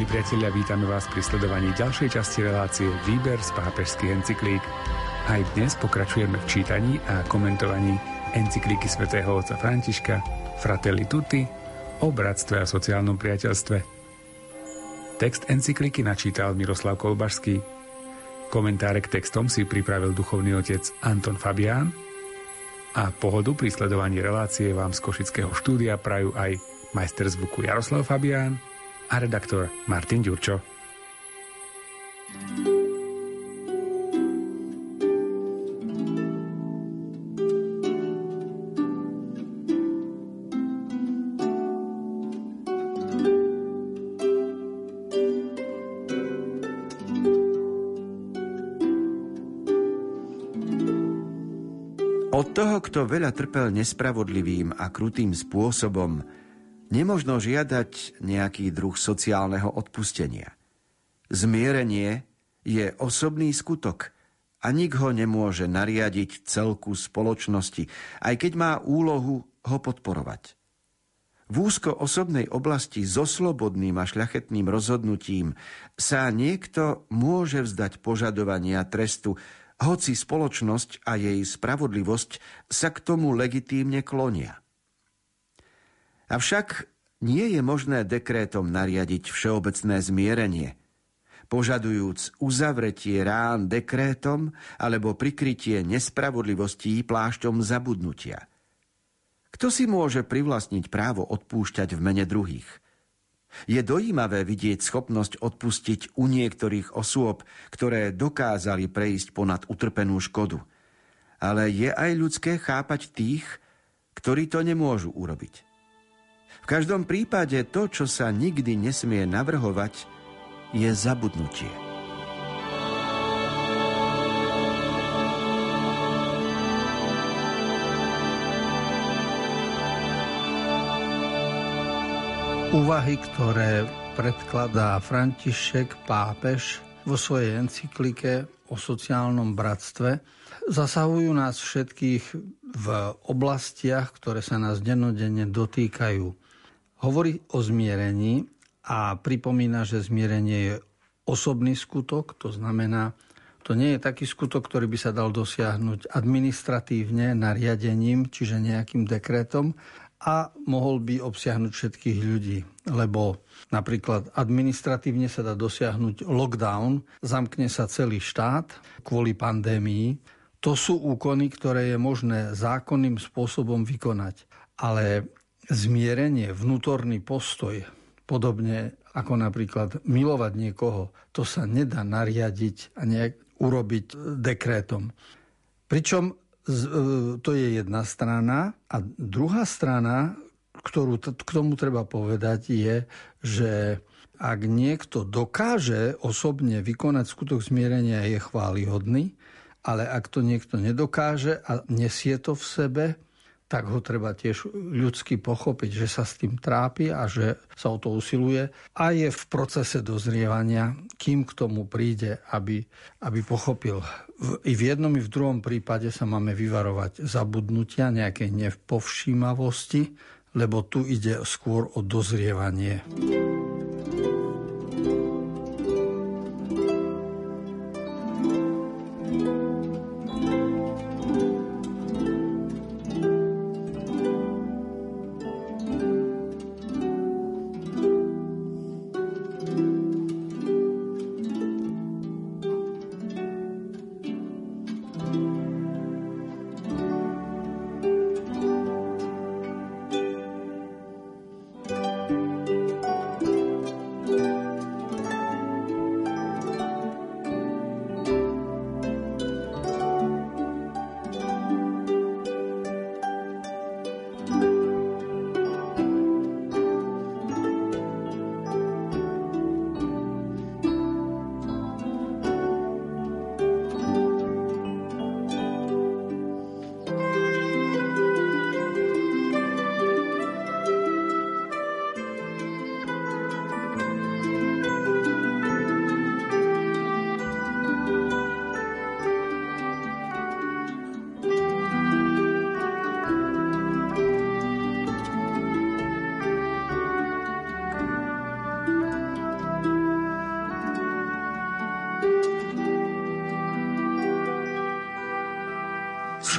Milí priatelia, vítame vás pri sledovaní ďalšej časti relácie Výber z pápežských encyklík. Aj dnes pokračujeme v čítaní a komentovaní encyklíky svätého otca Františka Fratelli Tutti o bratstve a sociálnom priateľstve. Text encykliky načítal Miroslav Kolbašský. Komentáre k textom si pripravil duchovný otec Anton Fabián a pohodu pri sledovaní relácie vám z Košického štúdia prajú aj majster zvuku Jaroslav Fabián a redaktor Martin Ďurčo. Od toho, kto veľa trpel nespravodlivým a krutým spôsobom, nemožno žiadať nejaký druh sociálneho odpustenia. Zmierenie je osobný skutok a nik ho nemôže nariadiť celku spoločnosti, aj keď má úlohu ho podporovať. V úzko osobnej oblasti so slobodným a šľachetným rozhodnutím sa niekto môže vzdať požadovania trestu, hoci spoločnosť a jej spravodlivosť sa k tomu legitímne klonia. Avšak nie je možné dekrétom nariadiť všeobecné zmierenie, požadujúc uzavretie rán dekrétom alebo prikrytie nespravodlivostí plášťom zabudnutia. Kto si môže privlastniť právo odpúšťať v mene druhých? Je dojímavé vidieť schopnosť odpustiť u niektorých osôb, ktoré dokázali prejsť ponad utrpenú škodu. Ale je aj ľudské chápať tých, ktorí to nemôžu urobiť. V každom prípade to, čo sa nikdy nesmie navrhovať, je zabudnutie. Úvahy, ktoré predkladá František pápež vo svojej encyklike o sociálnom bratstve, zasahujú nás všetkých v oblastiach, ktoré sa nás dennodenne dotýkajú. Hovorí o zmierení a pripomína, že zmierenie je osobný skutok, to znamená, to nie je taký skutok, ktorý by sa dal dosiahnuť administratívne nariadením, čiže nejakým dekretom a mohol by obsiahnuť všetkých ľudí, lebo napríklad administratívne sa dá dosiahnuť lockdown, zamkne sa celý štát kvôli pandémii. To sú úkony, ktoré je možné zákonným spôsobom vykonať. Ale zmierenie, vnútorný postoj, podobne ako napríklad milovať niekoho, to sa nedá nariadiť a nejak urobiť dekrétom. Pričom to je jedna strana a druhá strana, ktorú k tomu treba povedať, je, že ak niekto dokáže osobne vykonať skutok zmierenia, je chválihodný, ale ak to niekto nedokáže a nesie to v sebe, tak ho treba tiež ľudsky pochopiť, že sa s tým trápi a že sa o to usiluje a je v procese dozrievania, kým k tomu príde, aby, aby pochopil. V, I v jednom, i v druhom prípade sa máme vyvarovať zabudnutia, nejakej nepovšímavosti, lebo tu ide skôr o dozrievanie.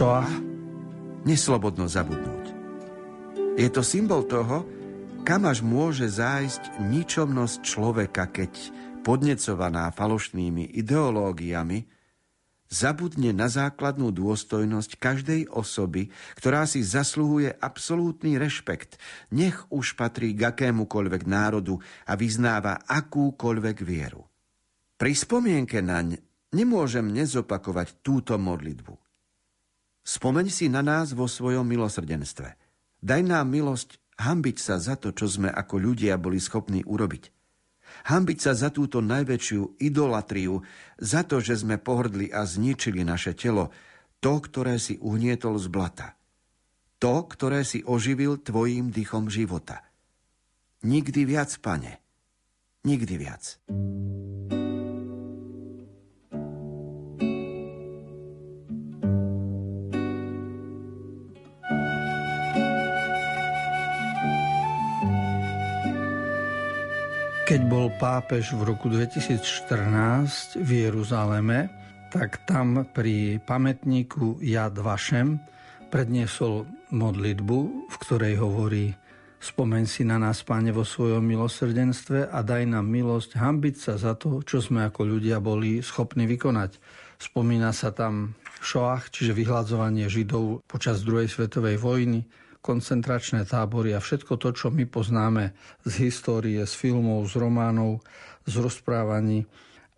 Shoah neslobodno zabudnúť. Je to symbol toho, kam až môže zájsť ničomnosť človeka, keď podnecovaná falošnými ideológiami zabudne na základnú dôstojnosť každej osoby, ktorá si zasluhuje absolútny rešpekt, nech už patrí k akémukoľvek národu a vyznáva akúkoľvek vieru. Pri spomienke naň nemôžem nezopakovať túto modlitbu. Spomeň si na nás vo svojom milosrdenstve. Daj nám milosť hambiť sa za to, čo sme ako ľudia boli schopní urobiť. Hambiť sa za túto najväčšiu idolatriu, za to, že sme pohrdli a zničili naše telo, to, ktoré si uhnietol z blata. To, ktoré si oživil tvojím dychom života. Nikdy viac, pane. Nikdy viac. Keď bol pápež v roku 2014 v Jeruzaleme, tak tam pri pamätníku Jad Vašem predniesol modlitbu, v ktorej hovorí Spomeň si na nás, Páne, vo svojom milosrdenstve a daj nám milosť hambiť sa za to, čo sme ako ľudia boli schopní vykonať. Spomína sa tam Šoach, čiže vyhľadzovanie Židov počas druhej svetovej vojny, koncentračné tábory a všetko to, čo my poznáme z histórie, z filmov, z románov, z rozprávaní.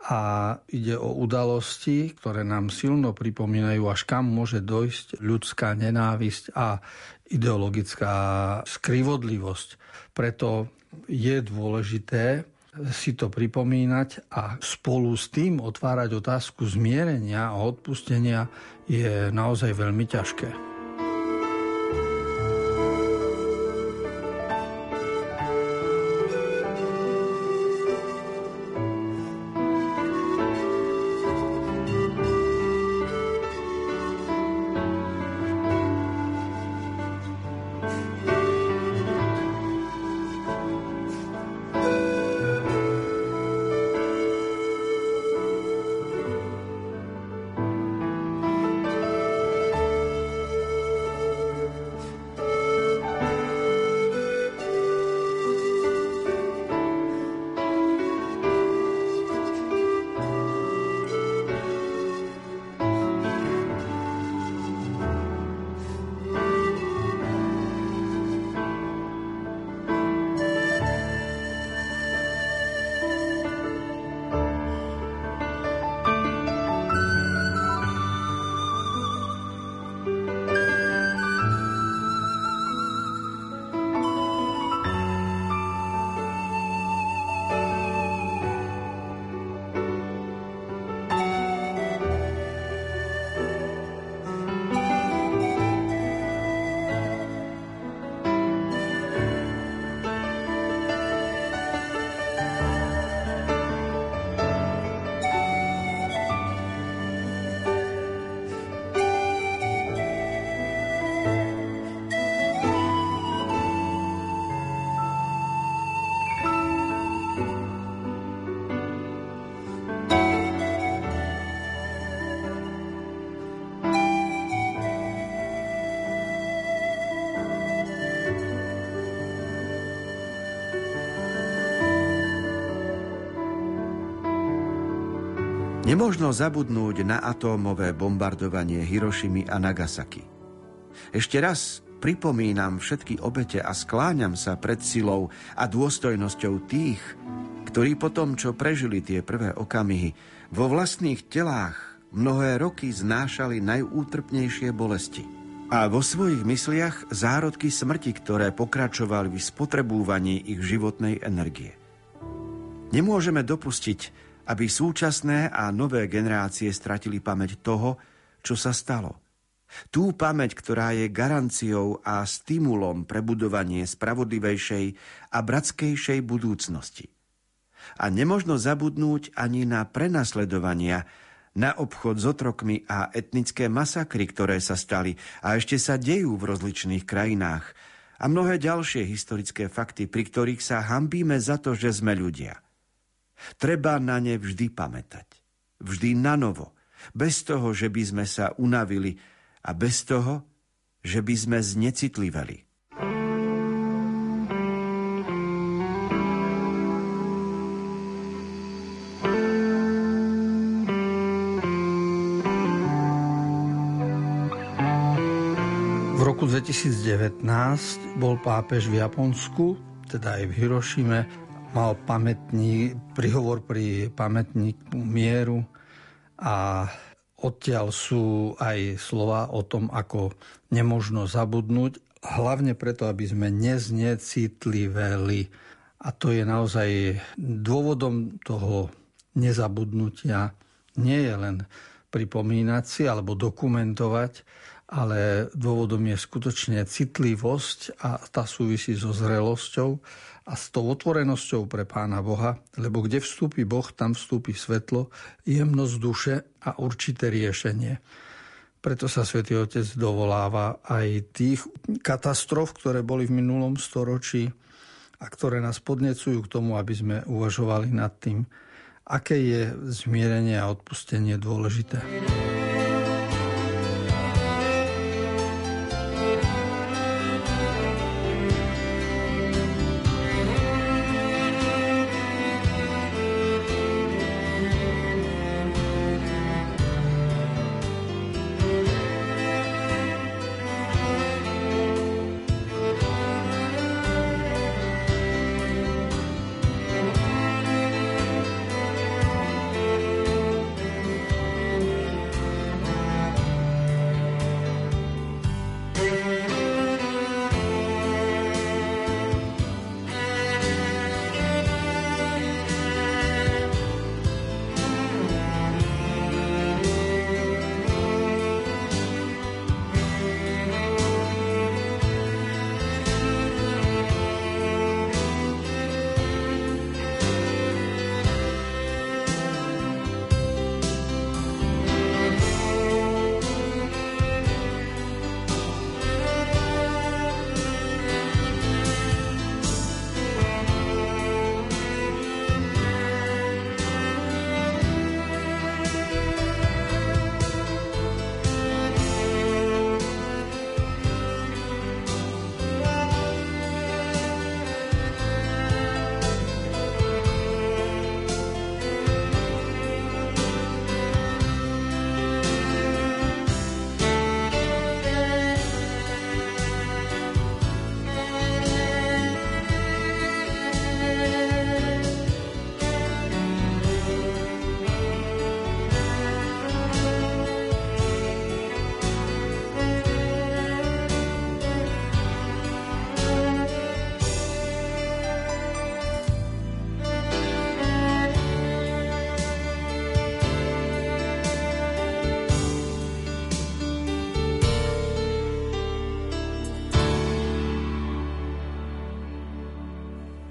A ide o udalosti, ktoré nám silno pripomínajú, až kam môže dojsť ľudská nenávisť a ideologická skrivodlivosť. Preto je dôležité si to pripomínať a spolu s tým otvárať otázku zmierenia a odpustenia je naozaj veľmi ťažké. Nemožno zabudnúť na atómové bombardovanie Hirošimy a Nagasaki. Ešte raz pripomínam všetky obete a skláňam sa pred silou a dôstojnosťou tých, ktorí po tom, čo prežili tie prvé okamihy, vo vlastných telách mnohé roky znášali najútrpnejšie bolesti. A vo svojich mysliach zárodky smrti, ktoré pokračovali v spotrebúvaní ich životnej energie. Nemôžeme dopustiť, aby súčasné a nové generácie stratili pamäť toho, čo sa stalo. Tú pamäť, ktorá je garanciou a stimulom pre budovanie spravodlivejšej a bratskejšej budúcnosti. A nemožno zabudnúť ani na prenasledovania, na obchod s otrokmi a etnické masakry, ktoré sa stali a ešte sa dejú v rozličných krajinách a mnohé ďalšie historické fakty, pri ktorých sa hambíme za to, že sme ľudia. Treba na ne vždy pamätať. Vždy na novo. Bez toho, že by sme sa unavili a bez toho, že by sme znecitliveli. V roku 2019 bol pápež v Japonsku, teda aj v Hirošime, mal pamätní, prihovor pri pamätníku mieru a Odtiaľ sú aj slova o tom, ako nemožno zabudnúť, hlavne preto, aby sme neznecitliveli. A to je naozaj dôvodom toho nezabudnutia nie je len pripomínať si alebo dokumentovať, ale dôvodom je skutočne citlivosť a tá súvisí so zrelosťou a s tou otvorenosťou pre Pána Boha, lebo kde vstúpi Boh, tam vstúpi svetlo, jemnosť duše a určité riešenie. Preto sa svätý Otec dovoláva aj tých katastrof, ktoré boli v minulom storočí a ktoré nás podnecujú k tomu, aby sme uvažovali nad tým, aké je zmierenie a odpustenie dôležité.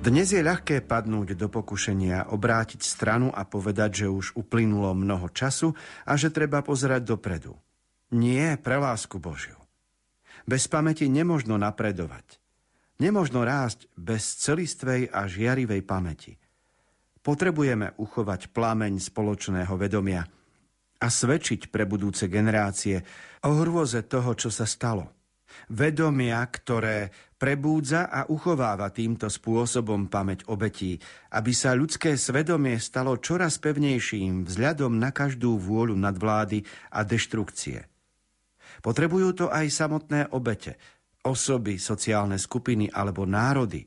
Dnes je ľahké padnúť do pokušenia, obrátiť stranu a povedať, že už uplynulo mnoho času a že treba pozerať dopredu. Nie pre lásku Božiu. Bez pamäti nemožno napredovať. Nemožno rásť bez celistvej a žiarivej pamäti. Potrebujeme uchovať plameň spoločného vedomia a svedčiť pre budúce generácie o hrôze toho, čo sa stalo. Vedomia, ktoré prebúdza a uchováva týmto spôsobom pamäť obetí, aby sa ľudské svedomie stalo čoraz pevnejším vzhľadom na každú vôľu nadvlády a deštrukcie. Potrebujú to aj samotné obete, osoby, sociálne skupiny alebo národy,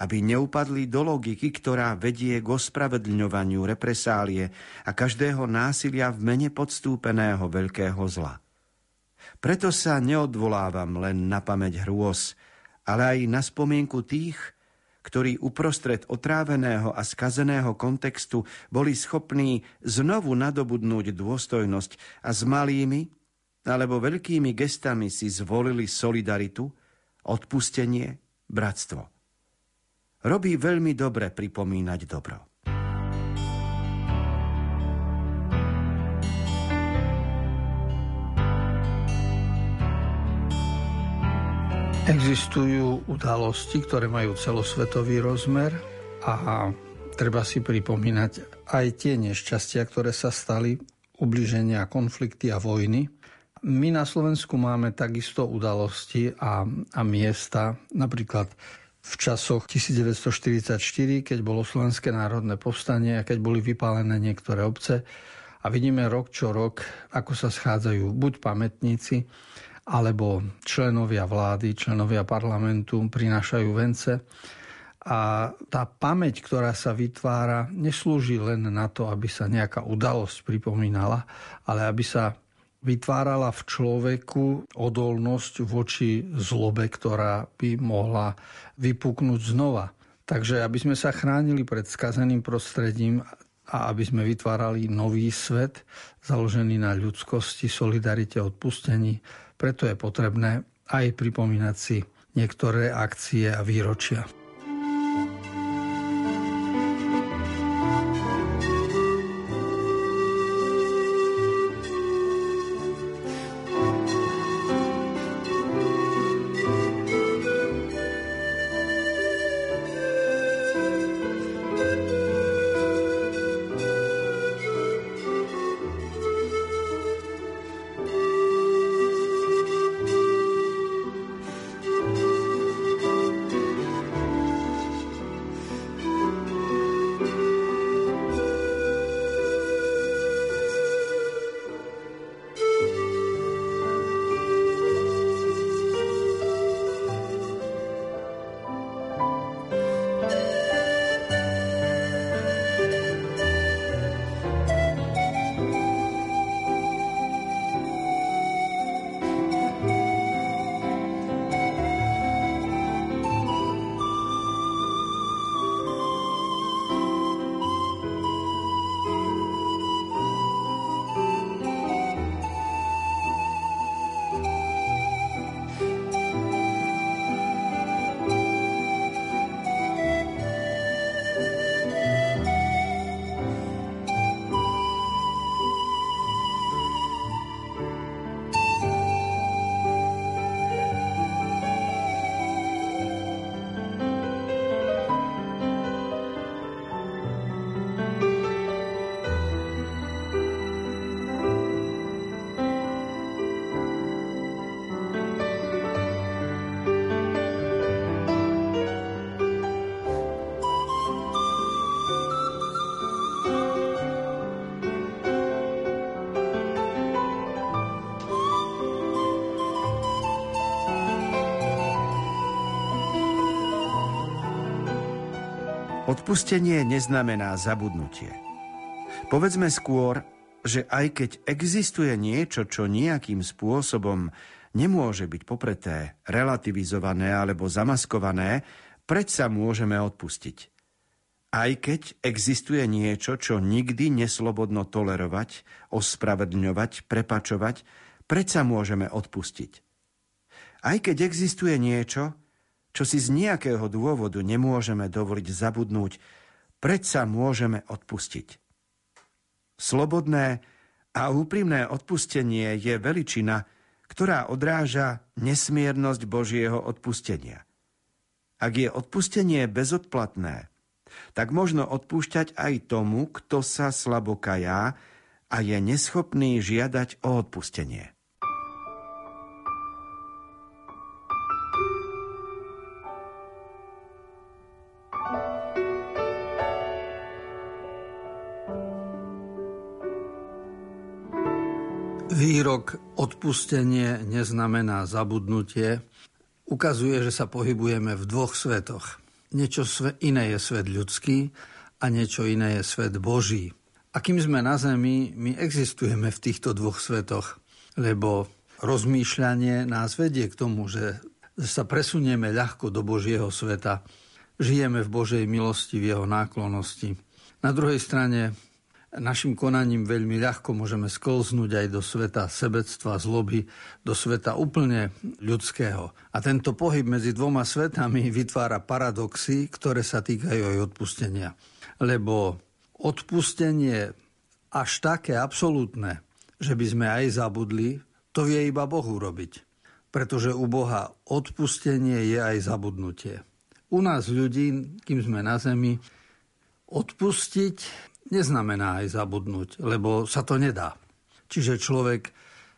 aby neupadli do logiky, ktorá vedie k ospravedlňovaniu represálie a každého násilia v mene podstúpeného veľkého zla. Preto sa neodvolávam len na pamäť hrôz, ale aj na spomienku tých, ktorí uprostred otráveného a skazeného kontextu boli schopní znovu nadobudnúť dôstojnosť a s malými alebo veľkými gestami si zvolili solidaritu, odpustenie, bratstvo. Robí veľmi dobre pripomínať dobro. Existujú udalosti, ktoré majú celosvetový rozmer a treba si pripomínať aj tie nešťastia, ktoré sa stali, ubliženia, konflikty a vojny. My na Slovensku máme takisto udalosti a, a miesta, napríklad v časoch 1944, keď bolo Slovenské národné povstanie a keď boli vypálené niektoré obce. A vidíme rok čo rok, ako sa schádzajú buď pamätníci, alebo členovia vlády, členovia parlamentu prinášajú vence. A tá pamäť, ktorá sa vytvára, neslúži len na to, aby sa nejaká udalosť pripomínala, ale aby sa vytvárala v človeku odolnosť voči zlobe, ktorá by mohla vypuknúť znova. Takže aby sme sa chránili pred skazeným prostredím a aby sme vytvárali nový svet, založený na ľudskosti, solidarite, odpustení, preto je potrebné aj pripomínať si niektoré akcie a výročia. Odpustenie neznamená zabudnutie. Povedzme skôr, že aj keď existuje niečo, čo nejakým spôsobom nemôže byť popreté, relativizované alebo zamaskované, predsa môžeme odpustiť. Aj keď existuje niečo, čo nikdy neslobodno tolerovať, ospravedlňovať, prepačovať, predsa môžeme odpustiť. Aj keď existuje niečo, čo si z nejakého dôvodu nemôžeme dovoliť zabudnúť, predsa môžeme odpustiť. Slobodné a úprimné odpustenie je veličina, ktorá odráža nesmiernosť Božieho odpustenia. Ak je odpustenie bezodplatné, tak možno odpúšťať aj tomu, kto sa slabo a je neschopný žiadať o odpustenie. Výrok odpustenie neznamená zabudnutie ukazuje, že sa pohybujeme v dvoch svetoch. Niečo iné je svet ľudský a niečo iné je svet Boží. A kým sme na zemi, my existujeme v týchto dvoch svetoch, lebo rozmýšľanie nás vedie k tomu, že sa presunieme ľahko do Božieho sveta, žijeme v Božej milosti, v jeho náklonosti. Na druhej strane našim konaním veľmi ľahko môžeme sklznúť aj do sveta sebectva, zloby, do sveta úplne ľudského. A tento pohyb medzi dvoma svetami vytvára paradoxy, ktoré sa týkajú aj odpustenia. Lebo odpustenie až také absolútne, že by sme aj zabudli, to vie iba Boh urobiť. Pretože u Boha odpustenie je aj zabudnutie. U nás ľudí, kým sme na zemi, odpustiť neznamená aj zabudnúť, lebo sa to nedá. Čiže človek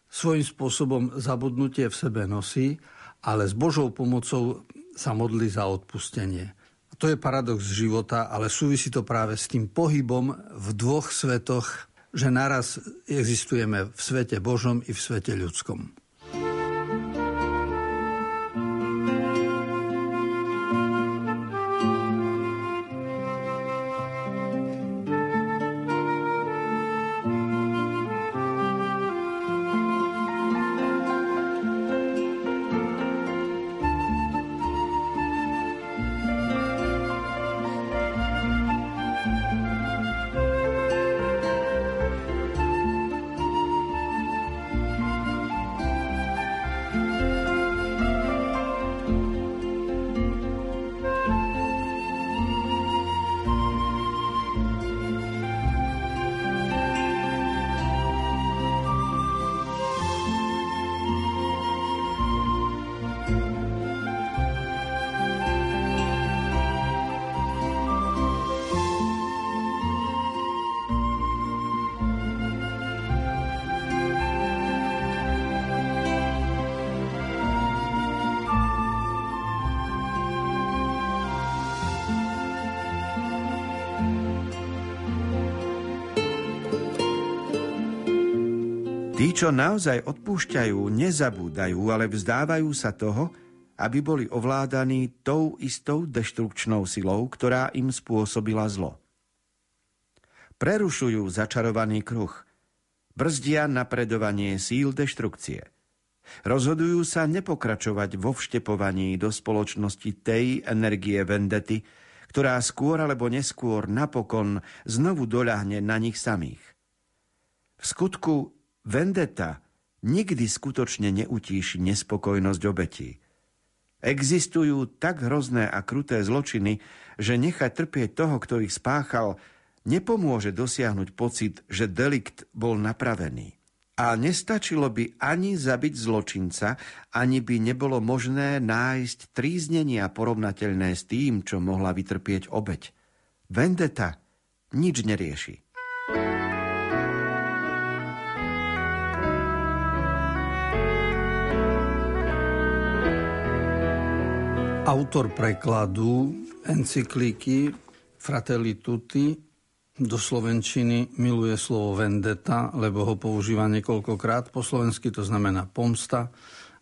svojím spôsobom zabudnutie v sebe nosí, ale s Božou pomocou sa modlí za odpustenie. A to je paradox života, ale súvisí to práve s tým pohybom v dvoch svetoch, že naraz existujeme v svete Božom i v svete ľudskom. Tí, čo naozaj odpúšťajú, nezabúdajú, ale vzdávajú sa toho, aby boli ovládaní tou istou deštrukčnou silou, ktorá im spôsobila zlo. Prerušujú začarovaný kruh, brzdia napredovanie síl deštrukcie. Rozhodujú sa nepokračovať vo vštepovaní do spoločnosti tej energie vendety, ktorá skôr alebo neskôr napokon znovu doľahne na nich samých. V skutku Vendeta nikdy skutočne neutíši nespokojnosť obetí. Existujú tak hrozné a kruté zločiny, že nechať trpieť toho, kto ich spáchal, nepomôže dosiahnuť pocit, že delikt bol napravený. A nestačilo by ani zabiť zločinca, ani by nebolo možné nájsť tríznenia porovnateľné s tým, čo mohla vytrpieť obeď. Vendeta nič nerieši. Autor prekladu encyklíky Fratelli Tutti do slovenčiny miluje slovo vendetta, lebo ho používa niekoľkokrát. Po slovensky to znamená pomsta,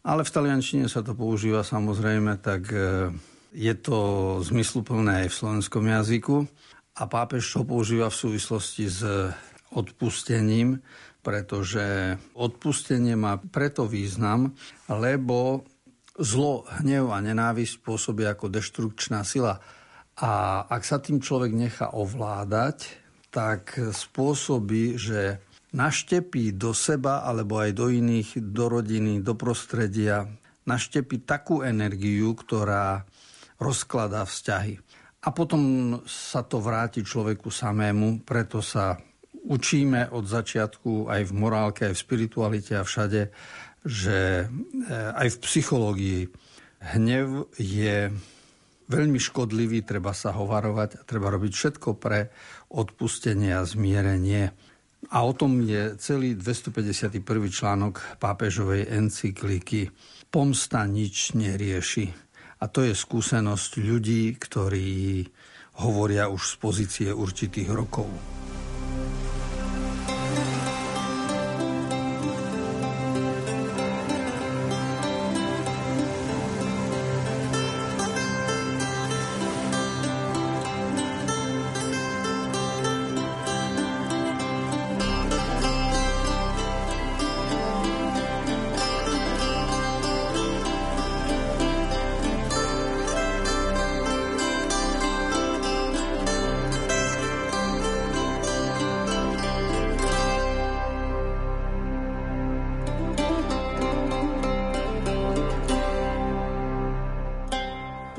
ale v taliančine sa to používa samozrejme, tak e, je to zmysluplné aj v slovenskom jazyku. A pápež to používa v súvislosti s odpustením, pretože odpustenie má preto význam, lebo zlo, hnev a nenávisť pôsobia ako deštrukčná sila. A ak sa tým človek nechá ovládať, tak spôsobí, že naštepí do seba alebo aj do iných, do rodiny, do prostredia, naštepí takú energiu, ktorá rozkladá vzťahy. A potom sa to vráti človeku samému, preto sa učíme od začiatku aj v morálke, aj v spiritualite a všade, že eh, aj v psychológii hnev je veľmi škodlivý, treba sa hovarovať treba robiť všetko pre odpustenie a zmierenie. A o tom je celý 251. článok pápežovej encykliky. Pomsta nič nerieši. A to je skúsenosť ľudí, ktorí hovoria už z pozície určitých rokov.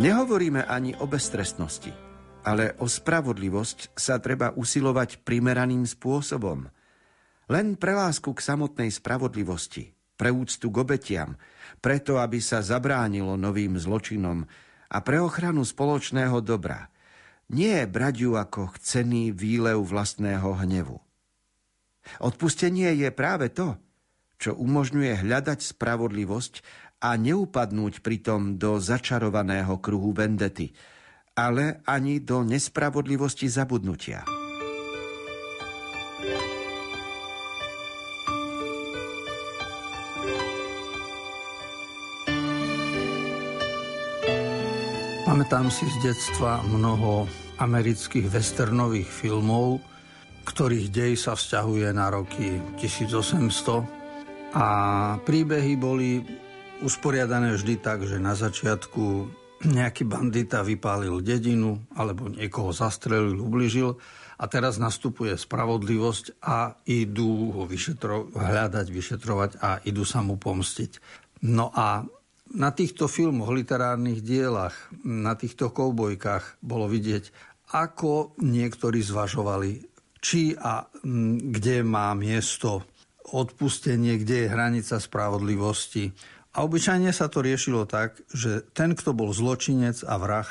Nehovoríme ani o beztrestnosti, ale o spravodlivosť sa treba usilovať primeraným spôsobom. Len pre lásku k samotnej spravodlivosti, pre úctu k obetiam, preto, aby sa zabránilo novým zločinom a pre ochranu spoločného dobra. Nie brať ju ako chcený výlev vlastného hnevu. Odpustenie je práve to, čo umožňuje hľadať spravodlivosť a neupadnúť pritom do začarovaného kruhu vendety, ale ani do nespravodlivosti zabudnutia. Pamätám si z detstva mnoho amerických westernových filmov, ktorých dej sa vzťahuje na roky 1800 a príbehy boli usporiadané vždy tak, že na začiatku nejaký bandita vypálil dedinu alebo niekoho zastrelil, ubližil a teraz nastupuje spravodlivosť a idú ho vyšetro- hľadať, vyšetrovať a idú sa mu pomstiť. No a na týchto filmoch, literárnych dielach, na týchto koubojkách bolo vidieť, ako niektorí zvažovali, či a kde má miesto odpustenie, kde je hranica spravodlivosti. A obyčajne sa to riešilo tak, že ten, kto bol zločinec a vrah,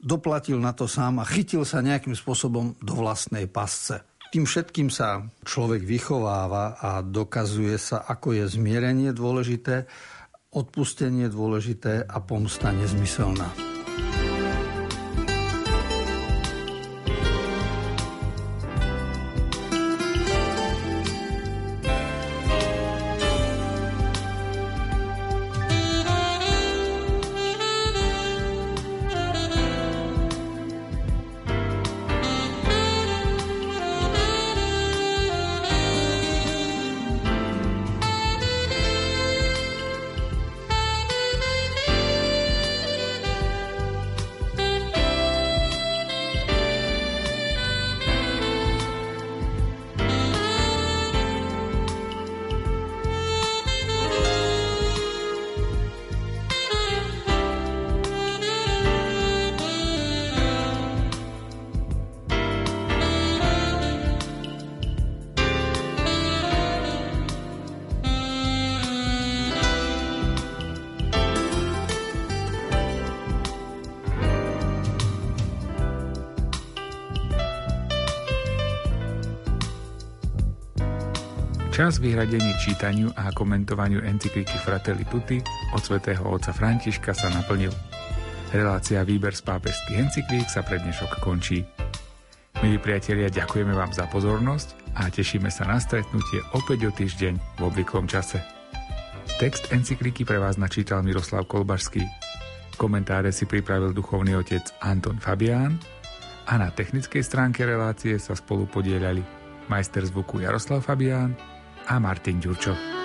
doplatil na to sám a chytil sa nejakým spôsobom do vlastnej pasce. Tým všetkým sa človek vychováva a dokazuje sa, ako je zmierenie dôležité odpustenie dôležité a pomsta nezmyselná. Čas vyhradený čítaniu a komentovaniu encykliky Fratelli Tutti od svätého otca Františka sa naplnil. Relácia Výber z pápežských encyklík sa pre dnešok končí. Milí priatelia, ďakujeme vám za pozornosť a tešíme sa na stretnutie opäť o týždeň v obvyklom čase. Text encykliky pre vás načítal Miroslav Kolbašský. Komentáre si pripravil duchovný otec Anton Fabián a na technickej stránke relácie sa spolu podielali majster zvuku Jaroslav Fabián a Martin Ďurčo.